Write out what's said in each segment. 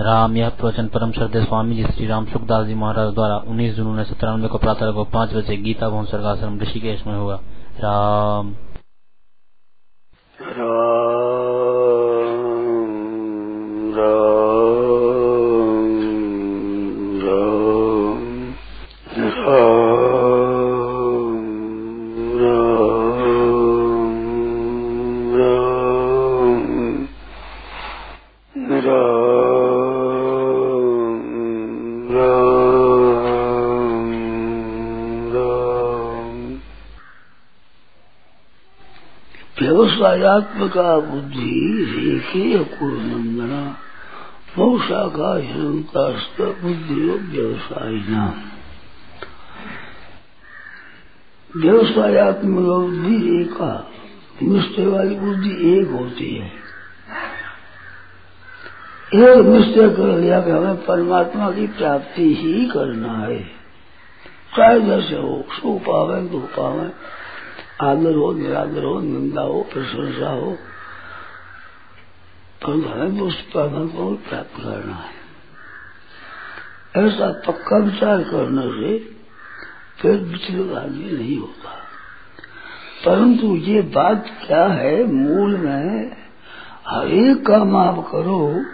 राम, यह प्रवचन परम श्रद्धे स्वामी जी श्री राम सुखदास जी महाराज द्वारा उन्नीस जून उन्नीस सौ तिरानवे को प्रातः को पाँच बजे गीता भवन सर्गाश्रम ऋषिकेश में हुआ। राम। व्यवसायत्मका बुद्धि रेखे कुरनंदना बहुशाखा हिंसास्त बुद्धि व्यवसाय व्यवसायत्मक बुद्धि एक निश्चय वाली बुद्धि एक होती है। एक निश्चय कर लिया कि हमें परमात्मा की प्राप्ति ही करना है। चाहे जैसे हो, सुख पावे, दुख पावे आदर हो, निरादर हो, निंदा हो, प्रशंसा हो परंतु हमें तो उस परमात्मा को प्राप्त करना है? ऐसा पक्का विचार करने से फिर विचलित आदमी नहीं होता। परंतु ये बात क्या है, मूल में हर एक काम आप करो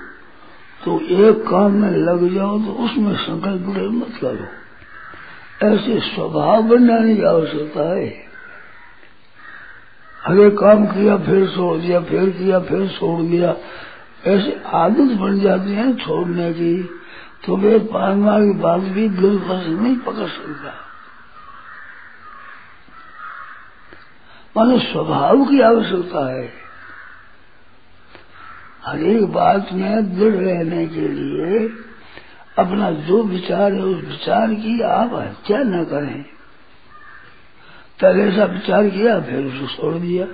तो एक काम में लग जाओ तो उसमें संकल्प मत करो। ऐसे स्वभाव बनाने की आवश्यकता है। अरे काम किया, फिर छोड़ दिया, फिर किया, फिर छोड़ दिया। ऐसी आदत बन जाती है छोड़ने की। तो वे पालना की बात भी दिल बस नहीं पकड़ सकता। मानो स्वभाव की आवश्यकता है। हर एक बात में दृढ़ रहने के लिए अपना जो विचार है, उस विचार की आप हत्या न करें। पहले ऐसा विचार किया, फिर उसको छोड़ दिया।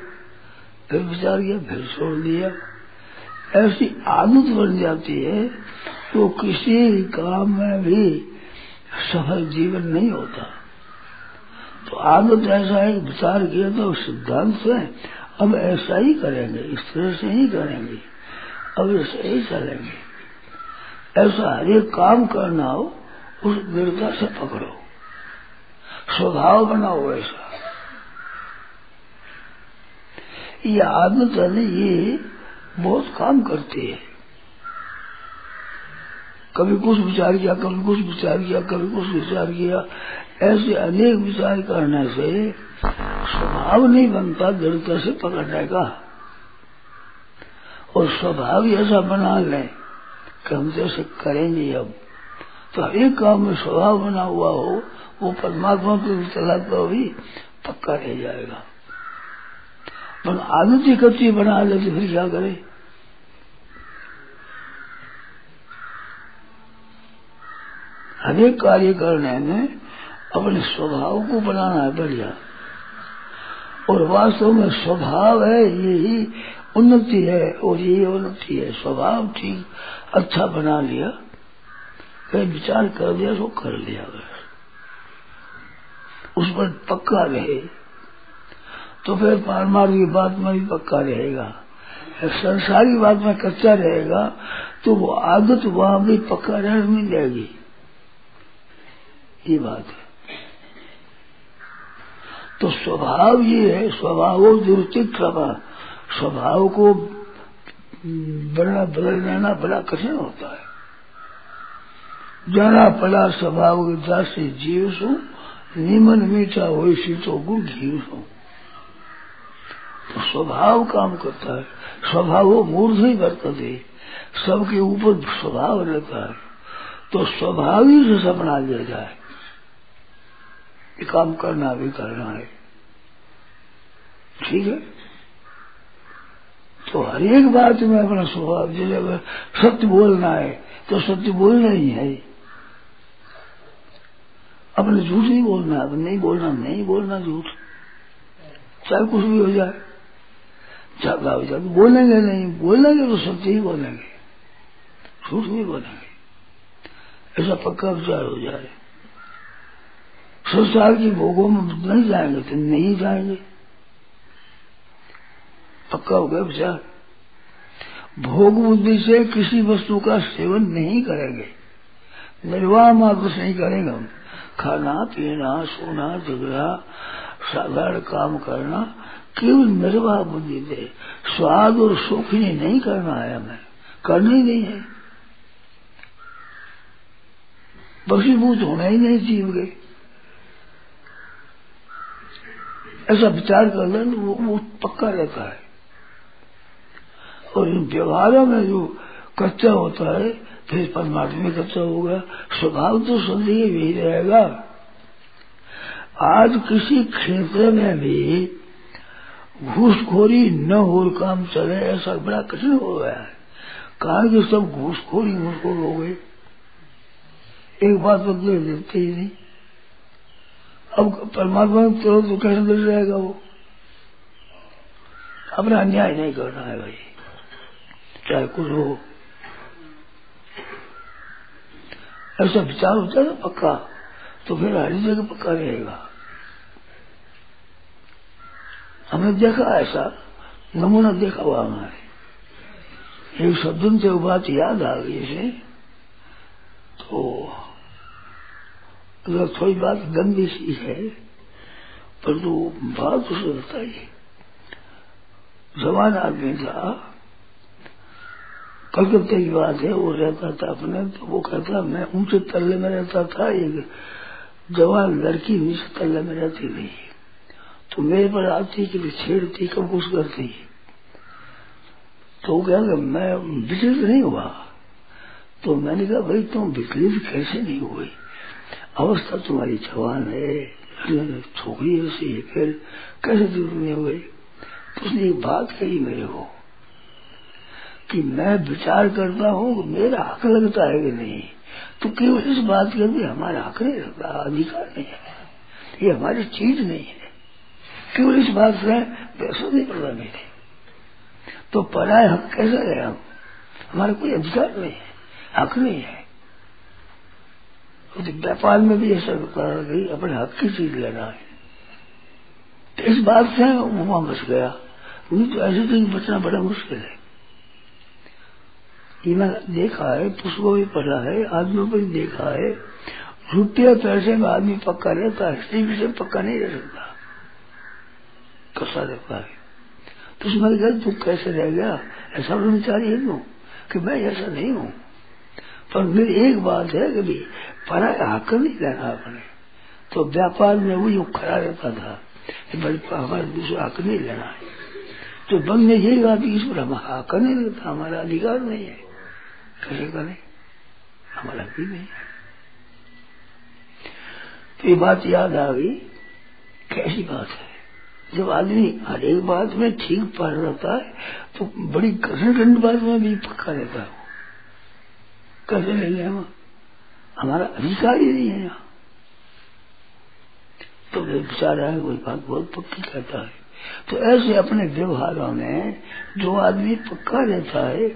फिर विचार किया, फिर छोड़ दिया। ऐसी आदत बन जाती है तो किसी काम में भी सफल जीवन नहीं होता। तो आदत ऐसा है, विचार किया तो सिद्धांत से अब ऐसा ही करेंगे, इस तरह से ही करेंगे, अब ऐसे ही चलेंगे। ऐसा हर एक काम करना हो, उस दृढ़ता से पकड़ो। स्वभाव बनाओ ऐसा। ये आदत है ये बहुत काम करते है। कभी कुछ विचार किया, कभी कुछ विचार किया, कभी कुछ विचार किया। ऐसे अनेक विचार करने से स्वभाव नहीं बनता, दृढ़ता से पकड़ने का और स्वभाव ऐसा बना ले कि हम जैसे करेंगे अब तो एक काम में स्वभाव बना हुआ हो, वो परमात्मा के चला तो भी पक्का रह जाएगा। पर आदत ही कच्ची बना ले फिर क्या करे हरेक कार्य करने में अपने स्वभाव को बनाना है बढ़िया और वास्तव में स्वभाव है यही उन्नति है और यही उन्नति है स्वभाव ठीक अच्छा बना लिया फिर विचार कर दिया तो कर लिया उस पर पक्का रहे तो फिर पारमार की बात में भी पक्का रहेगा। संसारी बात में कच्चा रहेगा तो वो आदत वहाँ भी पक्का रह मिल जाएगी। ये बात है। तो स्वभाव ये है, स्वभाव दुर्चित स्वभाव को बड़ा बदल देना बड़ा कठिन होता है। जाना पड़ा स्वभाव के दास जीव सु, निमन मीठा हो तो गुड़ घी सु स्वभाव काम करता है। स्वभाव वो मूर्ध ही बरकते सबके ऊपर स्वभाव रहता है। तो स्वभाव ही से सपना लिया जाए। ये काम करना भी करना है। ठीक है? तो हर एक बात में अपना स्वभाव, जैसे सत्य बोलना है तो सत्य बोलना ही है। अपने झूठ नहीं बोलना है नहीं बोलना नहीं बोलना झूठ। चाहे कुछ भी हो जाए। हो जाए बोलेंगे नहीं, बोलेंगे तो सत्य ही बोलेंगे, झूठ नहीं बोलेंगे। ऐसा पक्का विचार हो जाए। संसार की भोगों में नहीं जाएँगे तो नहीं जाएँगे। पक्का हो गया विचार। भोग बुद्धि से किसी वस्तु का सेवन नहीं करेंगे। निर्वाह मात्र नहीं करेंगे हम। खाना, पीना, सोना झगड़ा साधारण काम करना केवल निर्वाह बुद्धि से स्वाद और शौकीनी नहीं करना है हमें। करना ही नहीं है। बसीभूत होना ही नहीं जीव गए ऐसा विचार कर लें वो, वो पक्का रहता है। और इन व्यवहारों में जो कच्चा होता है फिर परमात्मा कच्चा होगा स्वभाव तो संदेह यही रहेगा। आज किसी क्षेत्र में भी घूसखोरी न हो काम चले ऐसा बड़ा कठिन हो गया है। कहा कि सब घूसखोरी घूसखोर हो गए एक बात बदले देते ही नहीं। अब परमात्मा तो, तो कैसे मिल जाएगा वो? अपना अन्याय नहीं करना है भाई। चाहे कुछ हो। ऐसा विचार होता है ना पक्का तो फिर हर जगह पक्का रहेगा। हमने देखा ऐसा, नमूना देखा हुआ हमारे। एक सज्जन से वो बात याद आ गई इसे तो अगर थोड़ी बात गंदी सी है, पर तो बात उसे बताई। जवान आदमी था, कलकत्ते की बात है, वो रहता था अपने तो वो कहता, मैं ऊँचे तल्ले में रहता था, एक जवान लड़की नीचे तल्ले में रहती थी। तो मेरे पर आती कि छेड़ती कुछ करती तो क्या मैं विचलित नहीं हुआ। तो मैंने कहा, भाई, तुम विचलित कैसे नहीं हुई अवस्था तुम्हारी जवान है छोकरी ऐसी है फिर कैसे दूर नहीं हुई तो उसने एक बात कही मेरे को, कि मैं विचार करता हूँ मेरा हक लगता है कि नहीं। तो केवल इस बात के भी हमारा हक नहीं लगता अधिकार नहीं है। ये हमारी चीज़ नहीं है। केवल इस बात से नहीं पड़ता मेरे तो पढ़ाए हक कैसे है हम? हमारा कोई अधिकार नहीं है, हक नहीं है। तो व्यापार में भी ऐसा कर गई अपने हक की चीज़ लेना है। तो इस बात से वहाँ बच गया। नहीं तो ऐसे तो बचना बड़ा मुश्किल है। ये मैं देखा है, पुष्पों भी पढ़ा है, आदमियों पर देखा है। रुपया पैसे में आदमी पक्का रहता है स्त्री से पक्का नहीं रह सकता। कसा रहता है तो उसमें कहा तू कैसे रह गया? ऐसा विचार ही हूँ कि मैं ऐसा नहीं हूँ। पर मेरी एक बात है कि भी परा हक नहीं लेना अपने तो व्यापार में वही खड़ा रहता था हमारे दूसरा हक नहीं लेना है। तो बंद ने यही कि ईश्वर हम हक नहीं लेता हमारा अधिकार नहीं है। कैसे करें? हमारा भी नहीं है। तो ये बात याद आ गई, कैसी बात है? जब आदमी हर एक बात में ठीक पढ़ रहता है तो बड़ी कठिन बात में भी पक्का रहता है कैसे ले लें हम हमारा अधिकार ही नहीं है यहाँ। तो विचार है, कोई बात बहुत पक्की कहता है। तो ऐसे अपने व्यवहारों में जो आदमी पक्का रहता है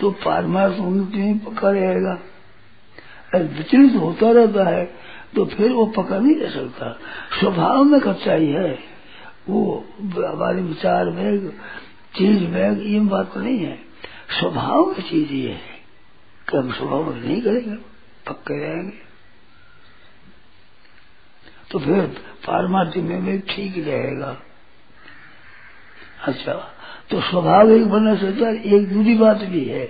तो पारमार्थ उन्नति में पक्का रहेगा। विचलित होता रहता है तो फिर वो पक्का नहीं रह सकता। स्वभाव में कच्चाई है। वो हमारे विचार में, चीज़ में, ये बात तो नहीं है। स्वभाव की चीज़ ये है कि हम स्वभाव नहीं करेंगे पक्के रहेंगे। तो फिर पारमार्थी में भी ठीक रहेगा। अच्छा तो स्वाभाव एक बनना सोचा एक दूसरी बात भी है।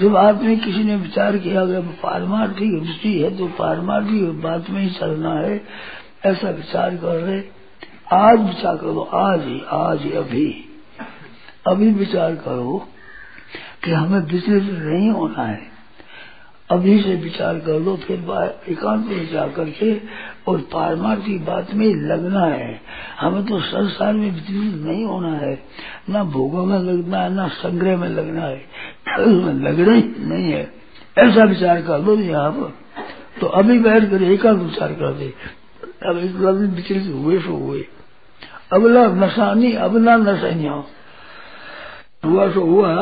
जब आदमी किसी ने विचार किया अगर पारमार्थिक रुचि है तो पारमार्थिक बात में ही चलना है, ऐसा विचार कर रहे। आज विचार करो, आज ही आज ही, अभी अभी विचार करो कि हमें विचलित नहीं होना है। अभी से विचार कर लो, फिर एकांत में जा करके और पारमार्थिक बात में लगना है। हमें तो संसार में विचलित नहीं होना है। ना भोगों में लगना है, ना संग्रह में लगना है। उसमें लगना ही नहीं है। ऐसा विचार कर लो यहाँ पर तो अभी बैठ कर एकांत विचार कर दे। अब विचलित हुए सो हुए। अगला नशा नहीं अब नशा नहीं हुआ सो हुआ।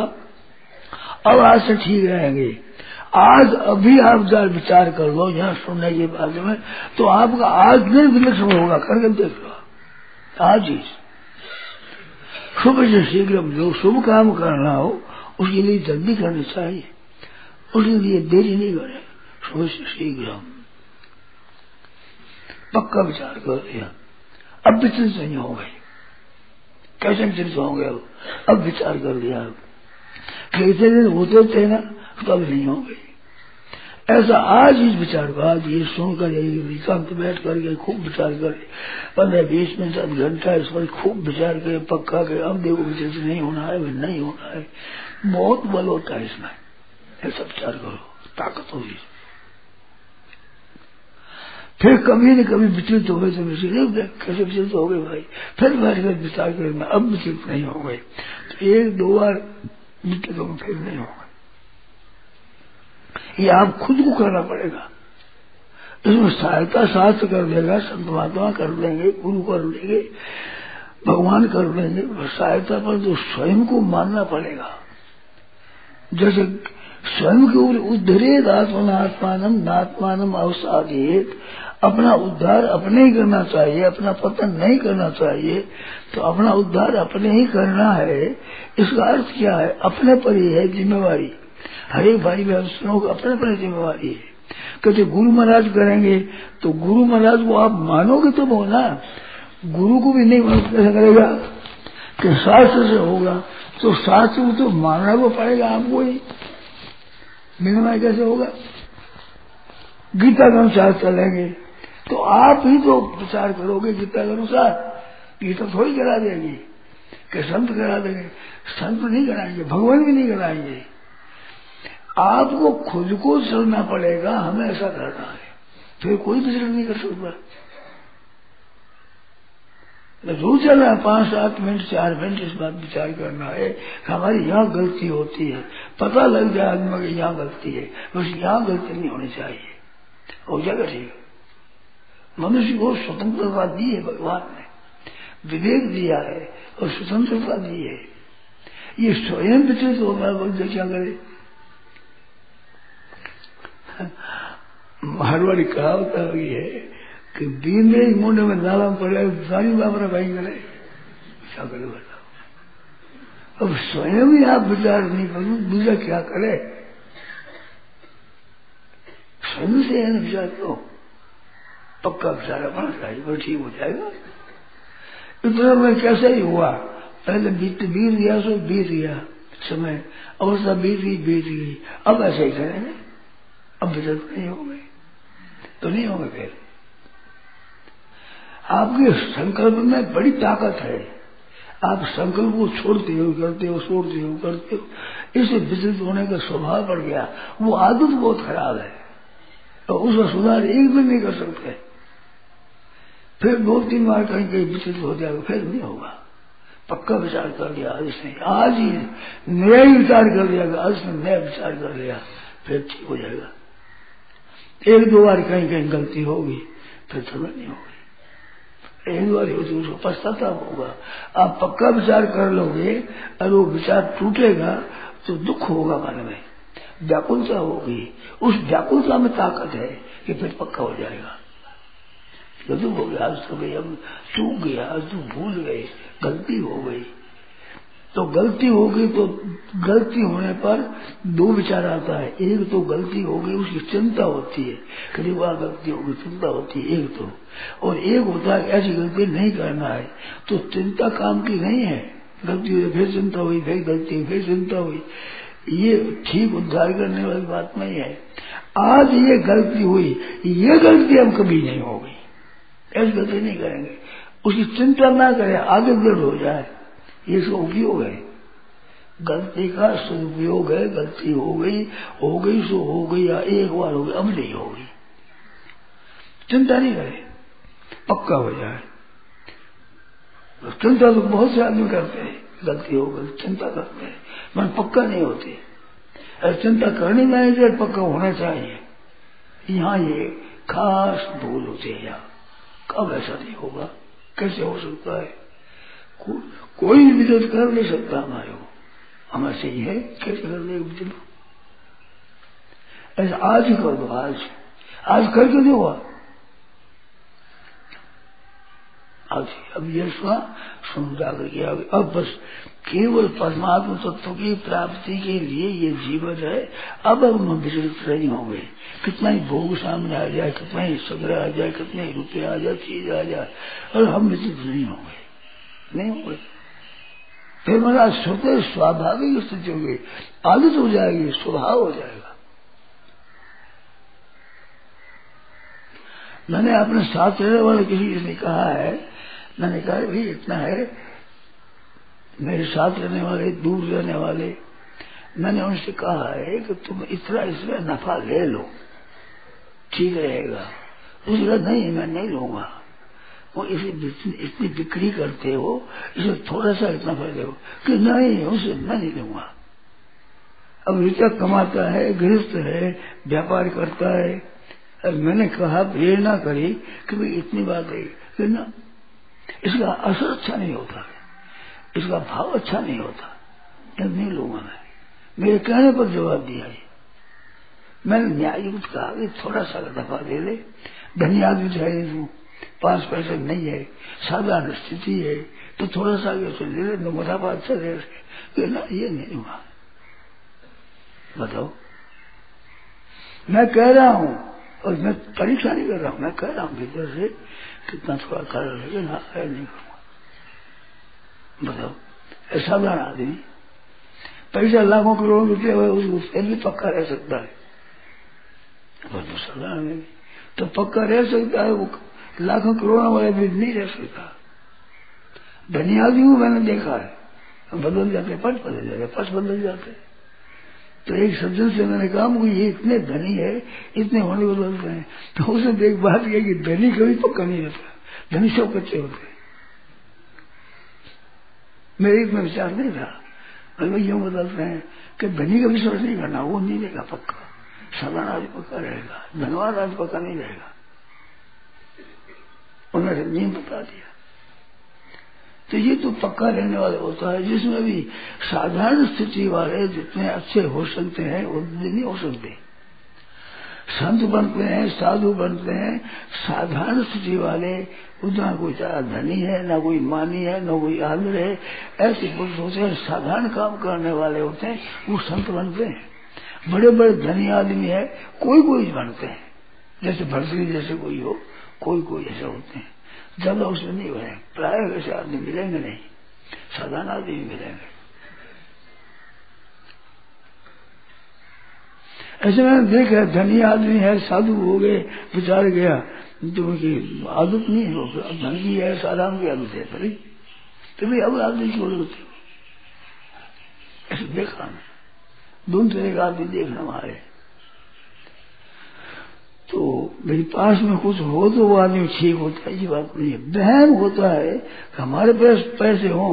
अब आज से ठीक रहेंगे। आज अभी आप जब विचार कर लो, यहाँ सुनने के बाद में। तो आपका आज दिन विलक्षण होगा करके देख लो आज ही। शुभ से शीघ्र जो शुभ काम करना हो, उसके लिए जल्दी करनी चाहिए। उसके लिए देरी नहीं करे। से शीघ्र। पक्का विचार कर दिया अब विचलित नहीं हो गए कैसे विचलित हो गए अब विचार कर अब कैसे दिन होते थे ना, तब नहीं हो गए ऐसा आज इस विचार आज ये सुनकर एकांत बैठ करके खूब विचार करे। पंद्रह, बीस मिनट आध घंटा इस पर खूब विचार करे, पक्का के अब देखो विचलित नहीं होना है नहीं होना है। बहुत बल होता है इसमें। ऐसा विचार करो, ताकत होगी। फिर कभी न कभी विचलित हो गए तो विचलित कैसे विचलित हो गए भाई। फिर बैठ कर विचार करें अब विचलित नहीं हो गए तो एक, दो बार विचलित हो फिर नहीं हो गए। ये आप खुद को करना पड़ेगा। इसमें सहायता शास्त्र कर देगा, संत महात्मा कर देंगे गुरु कर देंगे भगवान कर लेंगे सहायता पर तो स्वयं को मानना पड़ेगा। जैसे स्वयं के ऊपर उद्धरेद आत्मनात्मान नात्मान अवसादित अपना उद्धार अपने ही करना चाहिए, अपना पतन नहीं करना चाहिए तो अपना उद्धार अपने ही करना है। इसका अर्थ क्या है? अपने पर ही है जिम्मेवारी। हर एक भाई बहनों को अपने अपने जिम्मेवारी है। कहते गुरु महाराज करेंगे तो गुरु महाराज को आप मानोगे तो हो ना, गुरु को भी नहीं कैसे करेगा। कि शास्त्र से होगा तो शास्त्र को तो मानना को पड़ेगा आपको ही। मिलना कैसे होगा? गीता के अनुसार चलेंगे। तो आप ही तो विचार करोगे के अनुसार गीता थोड़ी करा देंगे कि संत करा देंगे। संत नहीं कराएँगे, भगवान भी नहीं कराएँगे। आपको खुद को चलना पड़ेगा, हमें ऐसा करना है। फिर कोई विचरण नहीं कर सकता। चलना है, पाँच, सात मिनट, चार मिनट इस बात विचार करना है कि हमारी यहाँ गलती होती है। पता लग जाए आदमी यहाँ गलती है। बस यहाँ गलती नहीं होनी चाहिए। हो जाएगा ठीक। मनुष्य को स्वतंत्रता दी है, भगवान ने विवेक दिया है और स्वतंत्रता दी है। ये स्वयं विचलित होगा बंद क्या करे। मारवाड़ी कहावत हुई है कि बींदे मुंड में नाला पड़े, सारी बाबरा भाई करे। क्या करे बताओ। अब स्वयं ही आप विचार नहीं करो, दूसरा क्या करे। स्वयं से विचार करो पक्का अपना चाहिए वो ठीक हो जाएगा। इतना में कैसे ही हुआ? पहले बीत बीत गया सो बीत गया। समय अवस्था बीत गई बीत गई अब ऐसे ही करेंगे अब विचलित नहीं हो गए तो नहीं होंगे फिर। आपके संकल्प में बड़ी ताकत है। आप संकल्प को छोड़ते हो, करते हो, छोड़ते हो, करते हो। इससे विचलित होने का स्वभाव बढ़ गया। वो आदत बहुत खराब है। तो उसका सुधार एक दिन नहीं कर सकते। फिर दो तीन बार कहीं कहीं विचलित हो जाएगा। फिर नहीं होगा। पक्का विचार कर लिया, आज इसने आज ही नया ही विचार कर लिया आज ने नया विचार कर लिया, फिर ठीक हो जाएगा। एक दो बार कहीं कहीं गलती होगी, फिर थोड़ा नहीं होगी। एक बार होती उसको पश्चाताप होगा। आप पक्का विचार कर लोगे, और वो विचार टूटेगा तो दुख होगा मन में। व्याकुलता होगी। उस व्याकुलता में ताकत है कि फिर पक्का हो जाएगा। गलती हो गया तो गई हम चूक गया आज तो भूल गए गलती हो गई। तो गलती हो गई तो गलती होने पर दो विचार आता है। एक तो गलती हो गई, उसकी चिंता होती है। कभी वह गलती होगी चिंता होती है, एक तो। और एक होता है ऐसी गलती नहीं करना है तो चिंता काम की नहीं है। गलती हुई, फिर चिंता हुई, फिर गलती हुई, फिर चिंता हुई। ये ठीक उद्धार करने वाली बात नहीं है। आज ये गलती हुई, ये गलती हम कभी नहीं होगी ऐसी गलती नहीं करेंगे। उसकी चिंता ना करें, आगे दृढ़ हो जाए। ये इसका उपयोग है। गलती का सदुपयोग है, गलती हो गई हो गई, सो हो गई, या एक बार हो गई, अब नहीं होगी। चिंता नहीं करे, पक्का हो जाए। चिंता तो बहुत से आदमी करते हैं, गलती हो गई, चिंता करते हैं, मन पक्का नहीं होते। अरे चिंता करनी में पक्का होना चाहिए। यहाँ ये खास भूल होती है यहाँ। कब ऐसा नहीं होगा? कैसे हो सकता है? को, कोई विरोध कर नहीं सकता हमारे को। हमारे से है कैसे कर ले ऐसा आज ही कर दो आज। आज करके दो आज अब यह सुना सुन जाकर अब बस केवल परमात्मा तत्व की प्राप्ति के लिए ये जीवन है। अब हम विचलित नहीं होंगे। कितना ही भोग सामने आ जाए, कितना ही सग्रह आ जाए, कितने ही रुपये आ जाए, चीज़ आ जाए, और हम विचलित नहीं होंगे। नहीं होंगे। फिर मेरा स्वतः स्वाभाविक स्थिति होगी। आदत हो जाएगी, स्वभाव हो जाएगा। मैंने अपने साथ रहने वाले किसी ने कहा है, मैंने कहा, भाई, इतना है मेरे साथ रहने वाले, दूर रहने वाले। मैंने उनसे कहा है कि तुम इतना इसमें नफा ले लो। ठीक रहेगा। उसने नहीं, मैं नहीं लूँगा। वो इसे इतनी बिक्री करते हो, इसे थोड़ा सा इतना फ़ायदे हो कि नहीं, उसे मैं नहीं लूँगा। अब रुचया कमाता है, गृहस्थ है, व्यापार करता है। अब मैंने कहा प्रेरणा करी कि भाई इतनी बात है कि ना इसका असर अच्छा नहीं होता। इसका भाव अच्छा नहीं होता। जब नहीं लूँगा मैं मेरे कहने पर जवाब दिया है। मैंने न्याय युक्त कहा कि थोड़ा सा दफ़ा दे ले। धनी आदमी चाहिए तू पाँच पैसे नहीं है साधारण स्थिति है तो थोड़ा सा आगे ले ले मुनाफा अच्छा दे ना, ये नहीं हुआ। बताओ। मैं कह रहा हूँ, और मैं परीक्षा नहीं कर रहा हूँ, मैं कह रहा हूँ भीतर से कितना थोड़ा कर लेकिन हाँ नहीं करूँगा। बताओ। साधारण आदमी। पैसा लाखों करोड़ों रुपये हुए फिर भी पक्का रह सकता है। तो साधारण तो पक्का रह सकता है, वो लाखों करोड़ों वाले भी नहीं रह सकता। धनी आदमी को मैंने देखा है। बदल जाते पट बदल जाते पच बदल जाते तो एक सज्जन से मैंने कहा, मुझे ये इतने धनी है, इतने होने बदलते हैं। तो उसने देख बात किया कि धनी कभी पक्का नहीं रहता। धनी सब कच्चे होते मेरे में विचार नहीं था मैं यूँ बदलते हैं कि धनी का विश्वास नहीं करना, वो नहीं रहेगा पक्का। साधारण आदमी पक्का रहेगा, धनवान आदमी पक्का नहीं रहेगा। उन्होंने नियम बता दिया। तो ये तो पक्का रहने वाले होता है, जिसमें भी साधारण स्थिति वाले जितने अच्छे हो सकते हैं, उतने नहीं हो सकते। संत बनते हैं, साधु बनते हैं, साधारण स्थिति वाले, उतना कोई ज़्यादा धनी है, ना कोई मानी है, ना कोई आदर है, ऐसे पुरुष होते हैं, साधारण काम करने वाले होते हैं, वो संत बनते हैं। बड़े बड़े धनी आदमी है कोई कोई बनते हैं। जैसे भरसरी जैसे कोई हो कोई कोई ऐसे होते हैं। ज़्यादा उसमें नहीं बने प्राय वैसे आदमी मिलेंगे नहीं। साधारण आदमी मिलेंगे। ऐसे मैंने देखा, धनी आदमी है, साधु हो गए, विचार गया। तो उनकी आदत नहीं है धन की है, साधारण की आदत है भाई तो अब आदमी छोड़ होते हो ऐसे देखा मैं दोनों तरह का आदमी देखना हमारे। तो मेरे पास में कुछ हो तो वो आदमी ठीक होता है, ये बात नहीं है। बहन होता है कि हमारे पास पैसे हो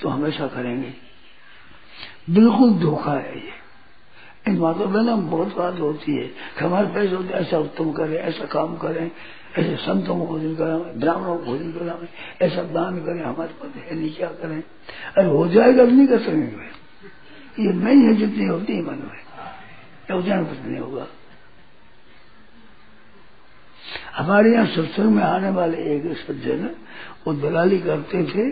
तो हमेशा करेंगे। बिल्कुल धोखा है ये। बातों में ना बहुत बात होती है। हमारे पैसे होते ऐसा उत्तम करें, ऐसा काम करें, ऐसे संतों को भोजन करावे ब्राह्मणों को भोजन करावे ऐसा दान करें, हमारे पास है नहीं, क्या करें? अरे हो जाएगा नहीं कर सकेंगे। ये नहीं है जितनी होती है, मन में उद्यान कुछ नहीं होगा। हमारे यहाँ सत्संग में आने वाले एक सज्जन, वो दलाली करते थे,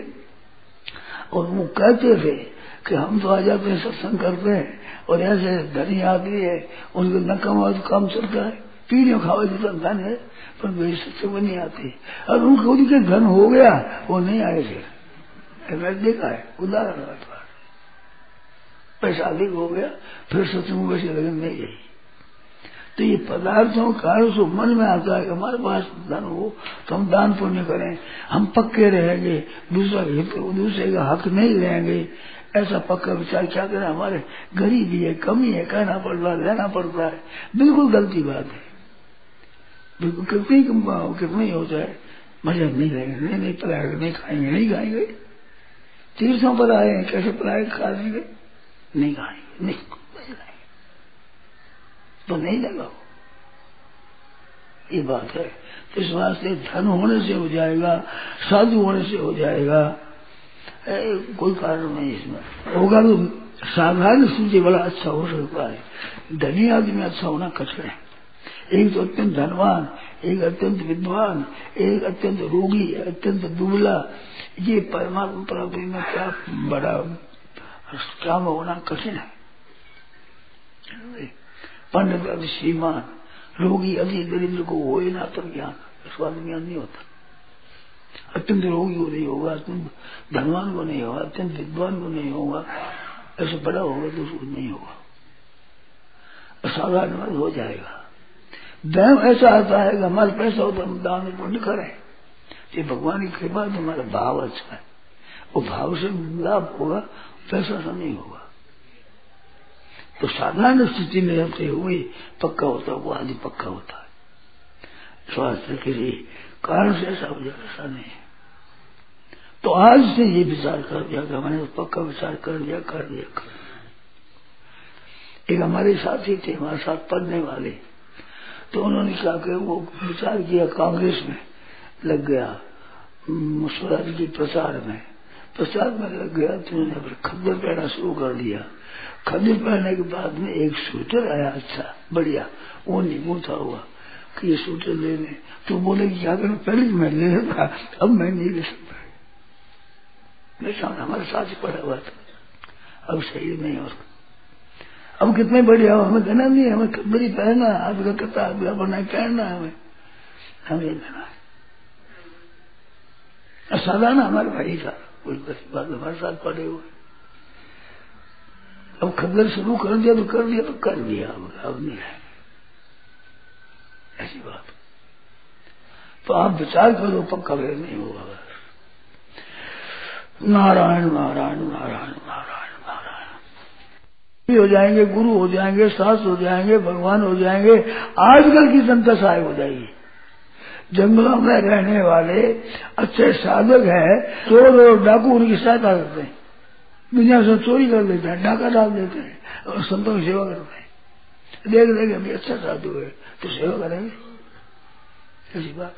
और वो कहते थे कि हम तो आ जाते हैं सत्संग करते हैं और ऐसे धनी आदमी है, उनके न कमाओ तो काम चलता है। पीढ़ियों खाओ जितना धन है, पर मेरी सत्संग में नहीं आती। और उनको उनके धन हो गया, वो नहीं आए फिर। मैंने देखा है, उदाहरण पैसा अधिक हो गया, फिर सत्संग वैसे लगन नहीं गई तो ये पदार्थों कारण से मन में आता है हमारे पास धन हो तो हम दान पुण्य करें। हम पक्के रहेंगे, दूसरा हित, दूसरे का हक नहीं लेंगे ऐसा पक्का विचार क्या करें? हमारे गरीबी है, कमी है, कहना पड़ रहा है, रहना रहा है। बिल्कुल गलती बात है। बिल्कुल कितनी कितनी हो जाए। मज़ा नहीं रहेंगे। नहीं नहीं पलाएँगे नहीं खाएँगे नहीं खाएँगे। तीर्थों पर आए हैं, कैसे पलाए खा लेंगे नहीं खाएँगे, नहीं तो नहीं लगा ये बात है। तो इस वास्ते धन होने से हो जाएगा, साधु होने से हो जाएगा। कोई कारण नहीं इसमें होगा तो साधारण स्थिति बड़ा अच्छा हो सकता है धनी आदमी अच्छा होना कठिन है एक तो अत्यंत धनवान एक अत्यंत विद्वान एक अत्यंत रोगी अत्यंत दुबला ये परमात्मा प्राप्ति में क्या बड़ा काम होना कठिन है पंडित अति श्रीमान रोगी अति दरिद्र को हो ना तो ज्ञान स्वाद ज्ञान नहीं होता अत्यंत रोगी को नहीं होगा, अत्यंत धनवान को नहीं होगा, अत्यंत विद्वान को नहीं होगा, ऐसे बड़ा होगा तो उसको नहीं होगा। असाधारण साधारण हो जाएगा। दैव ऐसा आता है कि हमारे पैसा होता हम दान पुण्य करें। ये भगवान की कृपा तो हमारा भाव अच्छा है। वो भाव से लाभ होगा, पैसा से नहीं होगा। तो साधारण स्थिति में रहते हुए पक्का होता है, वो आदि पक्का होता है। स्वास्थ्य किसी कारण से ऐसा हो जाए, ऐसा नहीं तो आज से ये विचार कर दिया कि मैंने तो पक्का विचार कर दिया कर दिया, कर एक हमारे साथी थे, हमारे साथ पढ़ने वाले। तो उन्होंने क्या किया वो विचार किया, कांग्रेस में लग गया स्वराज के प्रचार में। प्रचार में लग गया तो उन्होंने फिर खद्दर पहना शुरू कर दिया। खद्दर पहनने के बाद में एक स्वेटर आया अच्छा बढ़िया, वो नहीं था हुआ। कि ये स्वेटर ले लें। तो बोले कि करें पहले मैं ले लेता अब मैं नहीं ले सकता। मेरे हमारे साथ ही पड़ा हुआ था। अब सही नहीं और अब कितने बढ़िया हो, हमें कहना नहीं हमें खबरी पहनना आपका कथा आपका बना पहनना हमें। हमें लेना है। साधारण हमारे भाई था बात हमारे साथ पड़े हुए। अब खबर शुरू कर दिया तो कर दिया तो कर दिया, अब अब नहीं है। ऐसी बात। तो आप विचार करो, पक्का फिर नहीं होगा। नारायण नारायण नारायण नारायण नारायण। हो जाएँगे, गुरु हो जाएँगे, सास हो जाएँगे, भगवान हो जाएँगे, आजकल की जनता सहाय हो जाएगी। जंगलों में रहने वाले अच्छे साधक है, चोर और डाकू उनकी सहायता करते हैं। दुनिया से चोरी कर लेते हैं, डाका डाल देते हैं और संतों की सेवा करते हैं। देख देख अच्छा साधु है। तो सेवा करेंगे। ऐसी बात।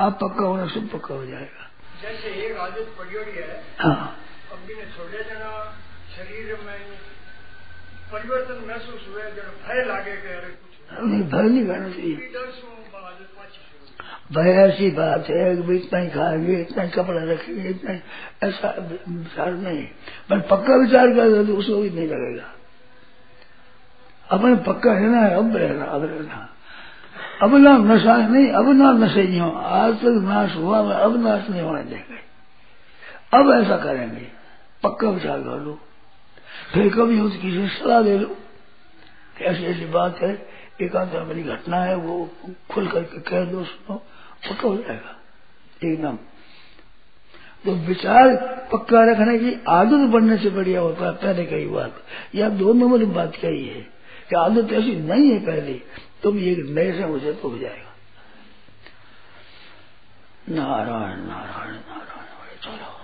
आप पक्का होना सब पक्का हो जाएगा। जैसे एक आदत पड़ी हुई है हाँ। अभी ने छोड़े जना शरीर में परिवर्तन महसूस हुए जब भय लागे कुछ नहीं भय नहीं करना चाहिए। भय ऐसी बात है कि इतना ही खाएँगे इतना ही कपड़ा रखेंगे इतना ही ऐसा विचार नहीं। पर पक्का विचार कर तो उसको भी नहीं लगेगा। अपने पक्का रहना है अब रहना अब रहना। अब ना नशा नहीं अब ना नशे नहीं हो। आज तक नाश हुआ, मैं अब नाश नहीं होने देंगे अब ऐसा करेंगे, पक्का विचार कर लो। फिर कभी हो किसी से सलाह ले लो। ऐसी ऐसी बात है, एकांत मेरी घटना है, वो खुल करके कह दो, सुनो पक्का हो जाएगा। एकदम। तो विचार पक्का रखने की आदत बनने से बढ़िया होता है, पहले कही बात। या दो नंबर बात कही है कि आदत ऐसी नहीं है पहले तुम ये नए से मुझे तो हो जाएगा। नारायण नारायण नारायण चलो।